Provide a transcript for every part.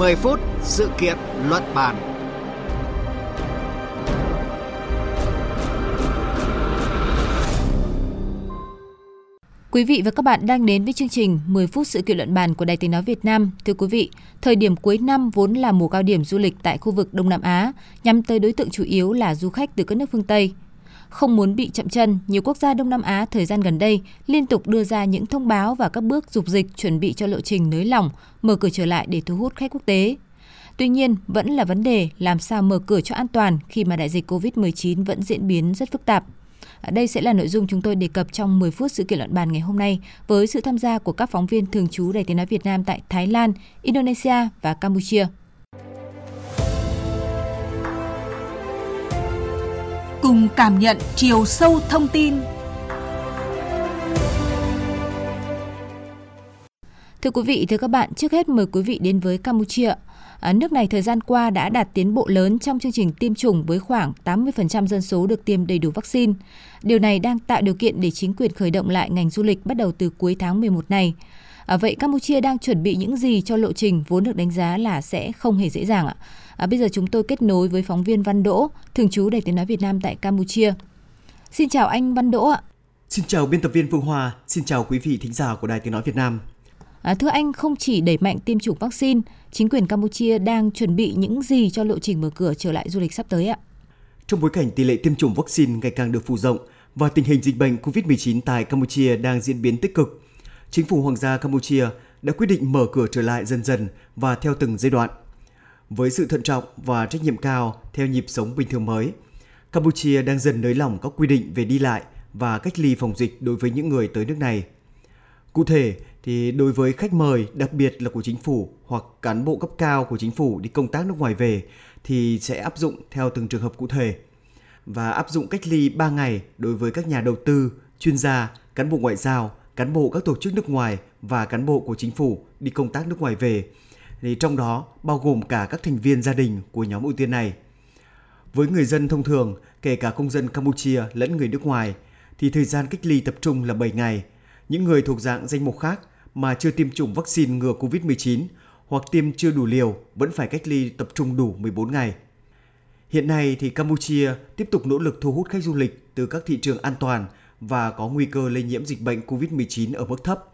10 phút sự kiện luận bàn. Quý vị và các bạn đang đến với chương trình 10 phút sự kiện luận bàn của Đài Tiếng Nói Việt Nam. Thưa quý vị, thời điểm cuối năm vốn là mùa cao điểm du lịch tại khu vực Đông Nam Á, nhắm tới đối tượng chủ yếu là du khách từ các nước phương Tây. Không muốn bị chậm chân, nhiều quốc gia Đông Nam Á thời gian gần đây liên tục đưa ra những thông báo và các bước dục dịch chuẩn bị cho lộ trình nới lỏng, mở cửa trở lại để thu hút khách quốc tế. Tuy nhiên, vẫn là vấn đề làm sao mở cửa cho an toàn khi mà đại dịch COVID-19 vẫn diễn biến rất phức tạp. À, đây sẽ là nội dung chúng tôi đề cập trong 10 phút sự kiện luận bàn ngày hôm nay với sự tham gia của các phóng viên thường trú Đài Tiếng Nói Việt Nam tại Thái Lan, Indonesia và Campuchia. Cảm nhận chiều sâu thông tin Thưa quý vị, thưa các bạn, trước hết mời quý vị đến với Campuchia. À, nước này thời gian qua đã đạt tiến bộ lớn trong chương trình tiêm chủng với khoảng 80% dân số được tiêm đầy đủ vaccine. Điều này đang tạo điều kiện để chính quyền khởi động lại ngành du lịch bắt đầu từ cuối tháng 11 này. À, vậy Campuchia đang chuẩn bị những gì cho lộ trình vốn được đánh giá là sẽ không hề dễ dàng ạ? À, bây giờ chúng tôi kết nối với phóng viên Văn Đỗ, thường trú Đài Tiếng Nói Việt Nam tại Campuchia. Xin chào anh Văn Đỗ ạ. Xin chào biên tập viên Phương Hoa, xin chào quý vị thính giả của Đài Tiếng Nói Việt Nam. À, thưa anh, không chỉ đẩy mạnh tiêm chủng vaccine, chính quyền Campuchia đang chuẩn bị những gì cho lộ trình mở cửa trở lại du lịch sắp tới ạ? Trong bối cảnh tỷ lệ tiêm chủng vaccine ngày càng được phủ rộng và tình hình dịch bệnh COVID-19 tại Campuchia đang diễn biến tích cực, chính phủ Hoàng gia Campuchia đã quyết định mở cửa trở lại dần dần và theo từng giai đoạn. Với sự thận trọng và trách nhiệm cao theo nhịp sống bình thường mới, Campuchia đang dần nới lỏng các quy định về đi lại và cách ly phòng dịch đối với những người tới nước này. Cụ thể, thì đối với khách mời, đặc biệt là của chính phủ hoặc cán bộ cấp cao của chính phủ đi công tác nước ngoài về thì sẽ áp dụng theo từng trường hợp cụ thể và áp dụng cách ly 3 ngày đối với các nhà đầu tư, chuyên gia, cán bộ ngoại giao, cán bộ các tổ chức nước ngoài và cán bộ của chính phủ đi công tác nước ngoài về. Thì trong đó bao gồm cả các thành viên gia đình của nhóm ưu tiên này. Với người dân thông thường, kể cả công dân Campuchia lẫn người nước ngoài, thì thời gian cách ly tập trung là 7 ngày. Những người thuộc dạng danh mục khác mà chưa tiêm chủng vaccine ngừa COVID-19 hoặc tiêm chưa đủ liều vẫn phải cách ly tập trung đủ 14 ngày. Hiện nay thì Campuchia tiếp tục nỗ lực thu hút khách du lịch từ các thị trường an toàn và có nguy cơ lây nhiễm dịch bệnh COVID-19 ở mức thấp,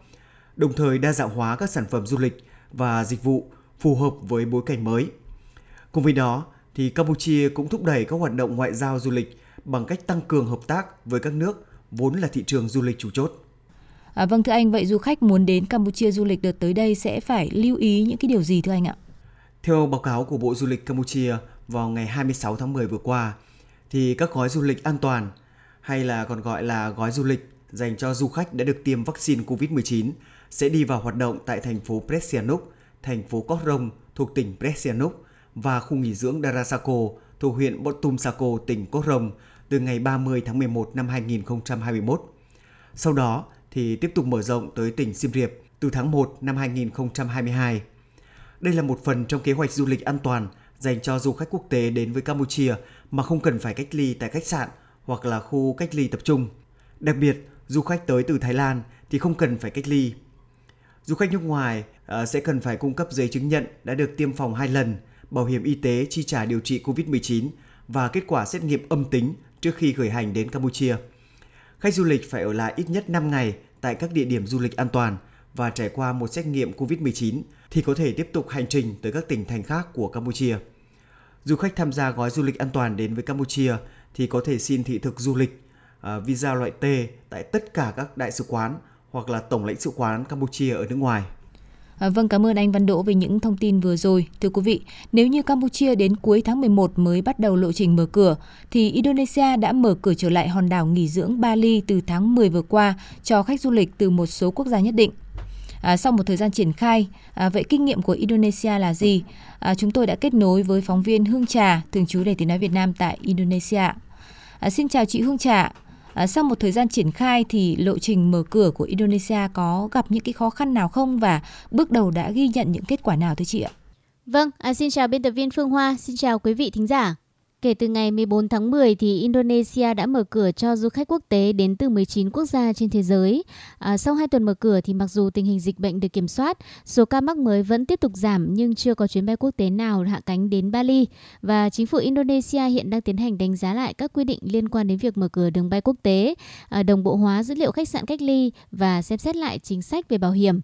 đồng thời đa dạng hóa các sản phẩm du lịch và dịch vụ phù hợp với bối cảnh mới. Cùng với đó, thì Campuchia cũng thúc đẩy các hoạt động ngoại giao du lịch bằng cách tăng cường hợp tác với các nước vốn là thị trường du lịch chủ chốt. À, vâng thưa anh, vậy du khách muốn đến Campuchia du lịch đợt tới đây sẽ phải lưu ý những cái điều gì thưa anh ạ? Theo báo cáo của Bộ Du lịch Campuchia vào ngày 26 tháng 10 vừa qua, thì các gói du lịch an toàn hay là còn gọi là gói du lịch dành cho du khách đã được tiêm vaccine COVID-19 sẽ đi vào hoạt động tại thành phố Presianuk, thành phố Koh Rong thuộc tỉnh Presianuk và khu nghỉ dưỡng Darasako thuộc huyện Botumsako, tỉnh Koh Rong từ ngày 30 tháng 11 năm 2021. Sau đó, thì tiếp tục mở rộng tới tỉnh Siem Reap từ tháng 1 năm 2022. Đây là một phần trong kế hoạch du lịch an toàn dành cho du khách quốc tế đến với Campuchia mà không cần phải cách ly tại khách sạn hoặc là khu cách ly tập trung. Đặc biệt, du khách tới từ Thái Lan thì không cần phải cách ly. Du khách nước ngoài Ờ, sẽ cần phải cung cấp giấy chứng nhận đã được tiêm phòng 2 lần, bảo hiểm y tế chi trả điều trị COVID-19 và kết quả xét nghiệm âm tính trước khi khởi hành đến Campuchia. Khách du lịch phải ở lại ít nhất 5 ngày tại các địa điểm du lịch an toàn và trải qua một xét nghiệm COVID-19 thì có thể tiếp tục hành trình tới các tỉnh thành khác của Campuchia. Du khách tham gia gói du lịch an toàn đến với Campuchia thì có thể xin thị thực du lịch ờ, visa loại T tại tất cả các đại sứ quán hoặc là tổng lãnh sự quán Campuchia ở nước ngoài. À, vâng, cảm ơn anh Văn Đỗ về những thông tin vừa rồi. Thưa quý vị, nếu như Campuchia đến cuối tháng 11 mới bắt đầu lộ trình mở cửa, thì Indonesia đã mở cửa trở lại hòn đảo nghỉ dưỡng Bali từ tháng 10 vừa qua cho khách du lịch từ một số quốc gia nhất định. À, sau một thời gian triển khai, à, vậy kinh nghiệm của Indonesia là gì? À, chúng tôi đã kết nối với phóng viên Hương Trà, thường trú để Tiếng Nói Việt Nam tại Indonesia. À, xin chào chị Hương Trà. À, sau một thời gian triển khai thì lộ trình mở cửa của Indonesia có gặp những cái khó khăn nào không và bước đầu đã ghi nhận những kết quả nào thưa chị ạ? Vâng, à, xin chào biên tập viên Phương Hoa, xin chào quý vị thính giả. Kể từ ngày 14 tháng 10 thì Indonesia đã mở cửa cho du khách quốc tế đến từ 19 quốc gia trên thế giới. À, sau 2 tuần mở cửa thì mặc dù tình hình dịch bệnh được kiểm soát, số ca mắc mới vẫn tiếp tục giảm nhưng chưa có chuyến bay quốc tế nào hạ cánh đến Bali và chính phủ Indonesia hiện đang tiến hành đánh giá lại các quy định liên quan đến việc mở cửa đường bay quốc tế, à, đồng bộ hóa dữ liệu khách sạn cách ly và xem xét lại chính sách về bảo hiểm.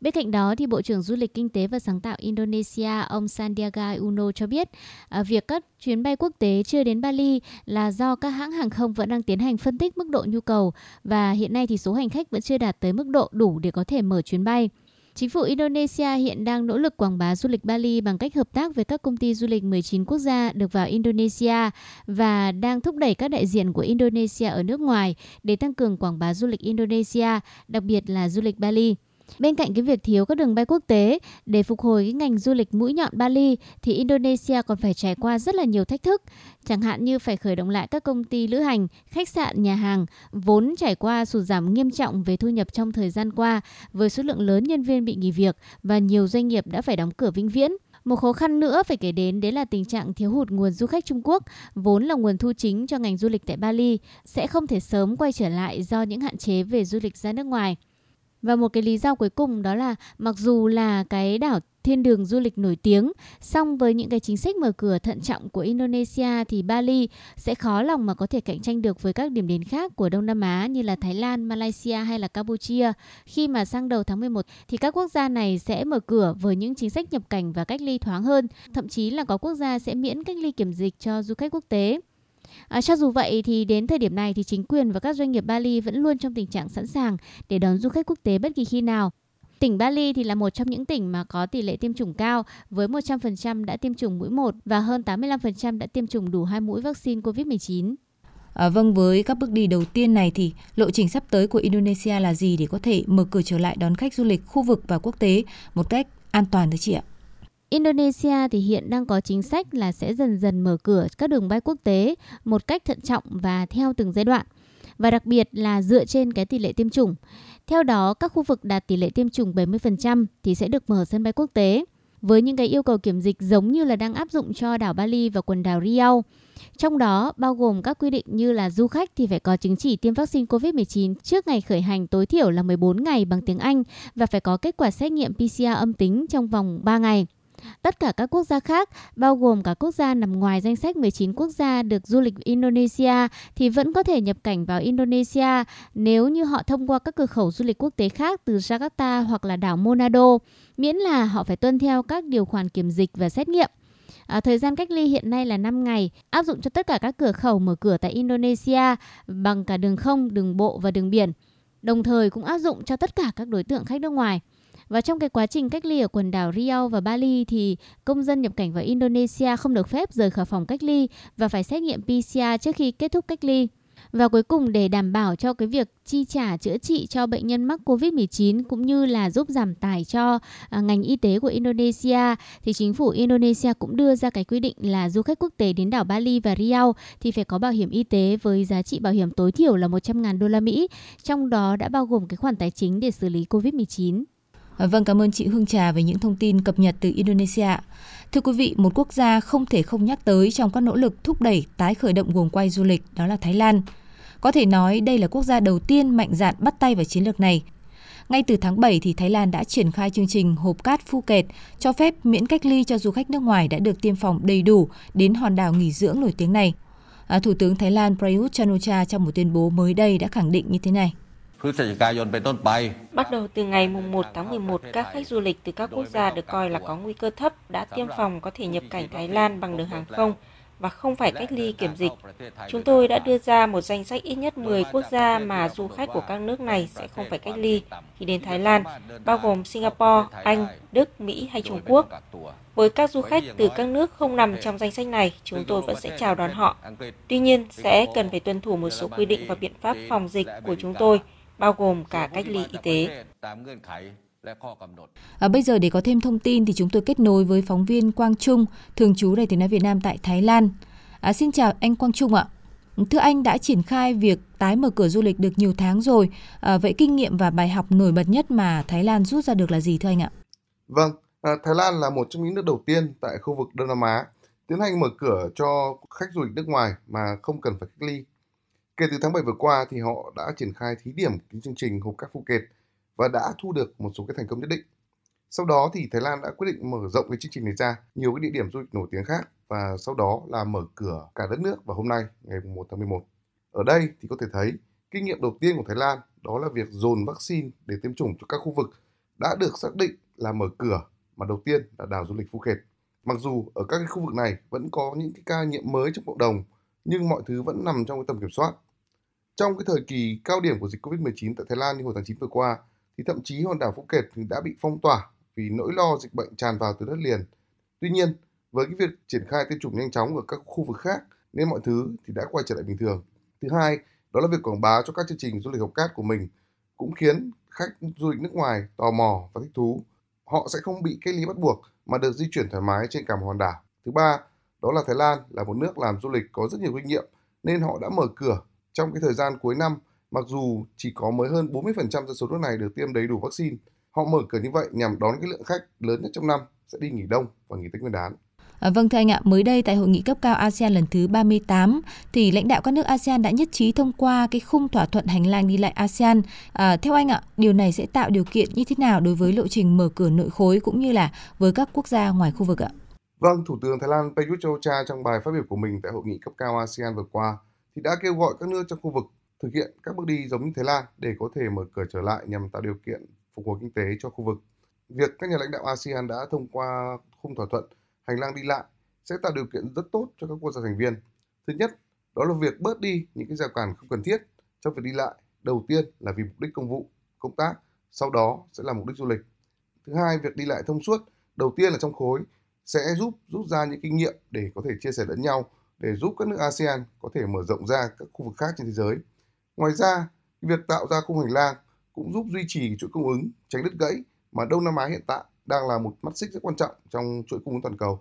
Bên cạnh đó, thì Bộ trưởng Du lịch Kinh tế và Sáng tạo Indonesia ông Sandiaga Uno cho biết à, việc các chuyến bay quốc tế chưa đến Bali là do các hãng hàng không vẫn đang tiến hành phân tích mức độ nhu cầu và hiện nay thì số hành khách vẫn chưa đạt tới mức độ đủ để có thể mở chuyến bay. Chính phủ Indonesia hiện đang nỗ lực quảng bá du lịch Bali bằng cách hợp tác với các công ty du lịch 19 quốc gia được vào Indonesia và đang thúc đẩy các đại diện của Indonesia ở nước ngoài để tăng cường quảng bá du lịch Indonesia, đặc biệt là du lịch Bali. Bên cạnh cái việc thiếu các đường bay quốc tế để phục hồi cái ngành du lịch mũi nhọn Bali thì Indonesia còn phải trải qua rất là nhiều thách thức, chẳng hạn như phải khởi động lại các công ty lữ hành, khách sạn, nhà hàng vốn trải qua sụt giảm nghiêm trọng về thu nhập trong thời gian qua với số lượng lớn nhân viên bị nghỉ việc và nhiều doanh nghiệp đã phải đóng cửa vĩnh viễn. Một khó khăn nữa phải kể đến đấy là tình trạng thiếu hụt nguồn du khách Trung Quốc, vốn là nguồn thu chính cho ngành du lịch tại Bali, sẽ không thể sớm quay trở lại do những hạn chế về du lịch ra nước ngoài. Và một cái lý do cuối cùng đó là mặc dù là cái đảo thiên đường du lịch nổi tiếng, song với những cái chính sách mở cửa thận trọng của Indonesia thì Bali sẽ khó lòng mà có thể cạnh tranh được với các điểm đến khác của Đông Nam Á như là Thái Lan, Malaysia hay là Campuchia. Khi mà sang đầu tháng 11 thì các quốc gia này sẽ mở cửa với những chính sách nhập cảnh và cách ly thoáng hơn, thậm chí là có quốc gia sẽ miễn cách ly kiểm dịch cho du khách quốc tế. À, cho dù vậy thì đến thời điểm này thì chính quyền và các doanh nghiệp Bali vẫn luôn trong tình trạng sẵn sàng để đón du khách quốc tế bất kỳ khi nào. Tỉnh Bali thì là một trong những tỉnh mà có tỷ lệ tiêm chủng cao với 100% đã tiêm chủng mũi 1 và hơn 85% đã tiêm chủng đủ hai mũi vaccine COVID-19. À, vâng, với các bước đi đầu tiên này thì lộ trình sắp tới của Indonesia là gì để có thể mở cửa trở lại đón khách du lịch khu vực và quốc tế một cách an toàn thưa chị ạ? Indonesia thì hiện đang có chính sách là sẽ dần dần mở cửa các đường bay quốc tế một cách thận trọng và theo từng giai đoạn và đặc biệt là dựa trên cái tỷ lệ tiêm chủng. Theo đó, các khu vực đạt tỷ lệ tiêm chủng 70% thì sẽ được mở sân bay quốc tế với những cái yêu cầu kiểm dịch giống như là đang áp dụng cho đảo Bali và quần đảo Riau. Trong đó bao gồm các quy định như là du khách thì phải có chứng chỉ tiêm vaccine COVID-19 trước ngày khởi hành tối thiểu là 14 ngày bằng tiếng Anh và phải có kết quả xét nghiệm PCR âm tính trong vòng 3 ngày. Tất cả các quốc gia khác, bao gồm cả quốc gia nằm ngoài danh sách 19 quốc gia được du lịch Indonesia thì vẫn có thể nhập cảnh vào Indonesia nếu như họ thông qua các cửa khẩu du lịch quốc tế khác từ Jakarta hoặc là đảo Monado miễn là họ phải tuân theo các điều khoản kiểm dịch và xét nghiệm. À, thời gian cách ly hiện nay là 5 ngày, áp dụng cho tất cả các cửa khẩu mở cửa tại Indonesia bằng cả đường không, đường bộ và đường biển. Đồng thời cũng áp dụng cho tất cả các đối tượng khách nước ngoài. Và trong cái quá trình cách ly ở quần đảo Riau và Bali thì công dân nhập cảnh vào Indonesia không được phép rời khỏi phòng cách ly và phải xét nghiệm PCR trước khi kết thúc cách ly. Và cuối cùng để đảm bảo cho cái việc chi trả chữa trị cho bệnh nhân mắc COVID-19 cũng như là giúp giảm tải cho à, ngành y tế của Indonesia thì chính phủ Indonesia cũng đưa ra cái quy định là du khách quốc tế đến đảo Bali và Riau thì phải có bảo hiểm y tế với giá trị bảo hiểm tối thiểu là 100.000 đô la Mỹ, trong đó đã bao gồm cái khoản tài chính để xử lý COVID-19. Ờ, vâng, cảm ơn chị Hương Trà về những thông tin cập nhật từ Indonesia. Thưa quý vị, một quốc gia không thể không nhắc tới trong các nỗ lực thúc đẩy tái khởi động guồng quay du lịch đó là Thái Lan. Có thể nói đây là quốc gia đầu tiên mạnh dạn bắt tay vào chiến lược này. Ngay từ tháng 7 thì Thái Lan đã triển khai chương trình hộp cát phu kẹt cho phép miễn cách ly cho du khách nước ngoài đã được tiêm phòng đầy đủ đến hòn đảo nghỉ dưỡng nổi tiếng này. À, Thủ tướng Thái Lan Prayut Chan-o-cha trong một tuyên bố mới đây đã khẳng định như thế này. พฤศจิกายนเป็นต้นไป Bắt đầu từ ngày mùng 1 tháng 11, các khách du lịch từ các quốc gia được coi là có nguy cơ thấp đã tiêm phòng có thể nhập cảnh Thái Lan bằng đường hàng không và không phải cách ly kiểm dịch. Chúng tôi đã đưa ra một danh sách ít nhất 10 quốc gia mà du khách của các nước này sẽ không phải cách ly khi đến Thái Lan, bao gồm Singapore, Anh, Đức, Mỹ hay Trung Quốc. Với các du khách từ các nước không nằm trong danh sách này, chúng tôi vẫn sẽ chào đón họ. Tuy nhiên, sẽ cần phải tuân thủ một số quy định và biện pháp phòng dịch của chúng tôi, bao gồm cả cách ly y tế. À, bây giờ để có thêm thông tin thì chúng tôi kết nối với phóng viên Quang Trung, thường trú Đài tiếng nói Việt Nam tại Thái Lan. À, xin chào anh Quang Trung ạ. Thưa anh đã triển khai việc tái mở cửa du lịch được nhiều tháng rồi. À, vậy kinh nghiệm và bài học nổi bật nhất mà Thái Lan rút ra được là gì thưa anh ạ? Vâng, à, Thái Lan là một trong những nước đầu tiên tại khu vực Đông Nam Á tiến hành mở cửa cho khách du lịch nước ngoài mà không cần phải cách ly. Kể từ tháng 7 vừa qua thì họ đã triển khai thí điểm cái chương trình hộp các phụ Phuket và đã thu được một số cái thành công nhất định. Sau đó thì Thái Lan đã quyết định mở rộng cái chương trình này ra nhiều cái địa điểm du lịch nổi tiếng khác và sau đó là mở cửa cả đất nước vào hôm nay, ngày 1 tháng 11. Ở đây thì có thể thấy, kinh nghiệm đầu tiên của Thái Lan đó là việc dồn vaccine để tiêm chủng cho các khu vực đã được xác định là mở cửa mà đầu tiên là đảo du lịch Phuket. Mặc dù ở các cái khu vực này vẫn có những cái ca nhiễm mới trong cộng đồng, nhưng mọi thứ vẫn nằm trong cái tầm kiểm soát. Trong cái thời kỳ cao điểm của dịch Covid-19 tại Thái Lan như hồi tháng 9 vừa qua thì thậm chí hòn đảo Phuket thì đã bị phong tỏa vì nỗi lo dịch bệnh tràn vào từ đất liền. Tuy nhiên, với cái việc triển khai tiêm chủng nhanh chóng ở các khu vực khác nên mọi thứ thì đã quay trở lại bình thường. Thứ hai, đó là việc quảng bá cho các chương trình du lịch học cát của mình cũng khiến khách du lịch nước ngoài tò mò và thích thú. Họ sẽ không bị cách ly bắt buộc mà được di chuyển thoải mái trên cả một hòn đảo. Thứ ba, đó là Thái Lan là một nước làm du lịch có rất nhiều kinh nghiệm nên họ đã mở cửa trong cái thời gian cuối năm mặc dù chỉ có mới hơn 40% dân số nước này được tiêm đầy đủ vaccine. Họ mở cửa như vậy nhằm đón cái lượng khách lớn nhất trong năm sẽ đi nghỉ đông và nghỉ Tết Nguyên đán. À, vâng thưa anh ạ, mới đây tại hội nghị cấp cao ASEAN lần thứ 38 thì lãnh đạo các nước ASEAN đã nhất trí thông qua cái khung thỏa thuận hành lang đi lại ASEAN. À, theo anh ạ, điều này sẽ tạo điều kiện như thế nào đối với lộ trình mở cửa nội khối cũng như là với các quốc gia ngoài khu vực ạ? Vâng, Thủ tướng Thái Lan Prayut Chan-o-cha trong bài phát biểu của mình tại hội nghị cấp cao ASEAN vừa qua thì đã kêu gọi các nước trong khu vực thực hiện các bước đi giống như Thái Lan để có thể mở cửa trở lại nhằm tạo điều kiện phục hồi kinh tế cho khu vực. Việc các nhà lãnh đạo ASEAN đã thông qua khung thỏa thuận hành lang đi lại sẽ tạo điều kiện rất tốt cho các quốc gia thành viên. Thứ nhất, đó là việc bớt đi những cái rào cản không cần thiết trong việc đi lại. Đầu tiên là vì mục đích công vụ, công tác, sau đó sẽ là mục đích du lịch. Thứ hai, việc đi lại thông suốt, đầu tiên là trong khối sẽ giúp rút ra những kinh nghiệm để có thể chia sẻ lẫn nhau để giúp các nước ASEAN có thể mở rộng ra các khu vực khác trên thế giới. Ngoài ra, việc tạo ra khung hành lang cũng giúp duy trì chuỗi cung ứng, tránh đứt gãy mà Đông Nam Á hiện tại đang là một mắt xích rất quan trọng trong chuỗi cung ứng toàn cầu.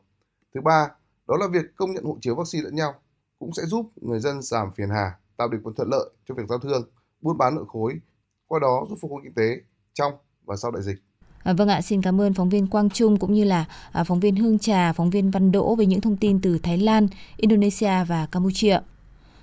Thứ ba, đó là việc công nhận hộ chiếu vaccine lẫn nhau cũng sẽ giúp người dân giảm phiền hà, tạo điều kiện thuận lợi cho việc giao thương, buôn bán nội khối, qua đó giúp phục hồi kinh tế trong và sau đại dịch. À, vâng ạ, xin cảm ơn phóng viên Quang Trung cũng như là à, phóng viên Hương Trà, phóng viên Văn Đỗ với những thông tin từ Thái Lan, Indonesia và Campuchia.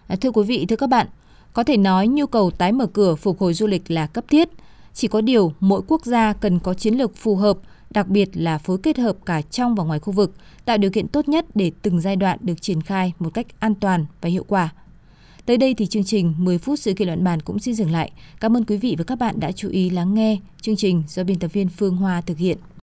À, thưa quý vị, thưa các bạn, có thể nói nhu cầu tái mở cửa phục hồi du lịch là cấp thiết. Chỉ có điều mỗi quốc gia cần có chiến lược phù hợp, đặc biệt là phối kết hợp cả trong và ngoài khu vực, tạo điều kiện tốt nhất để từng giai đoạn được triển khai một cách an toàn và hiệu quả. Tới đây thì chương trình 10 phút sự kiện luận bàn cũng xin dừng lại. Cảm ơn quý vị và các bạn đã chú ý lắng nghe chương trình do biên tập viên Phương Hoa thực hiện.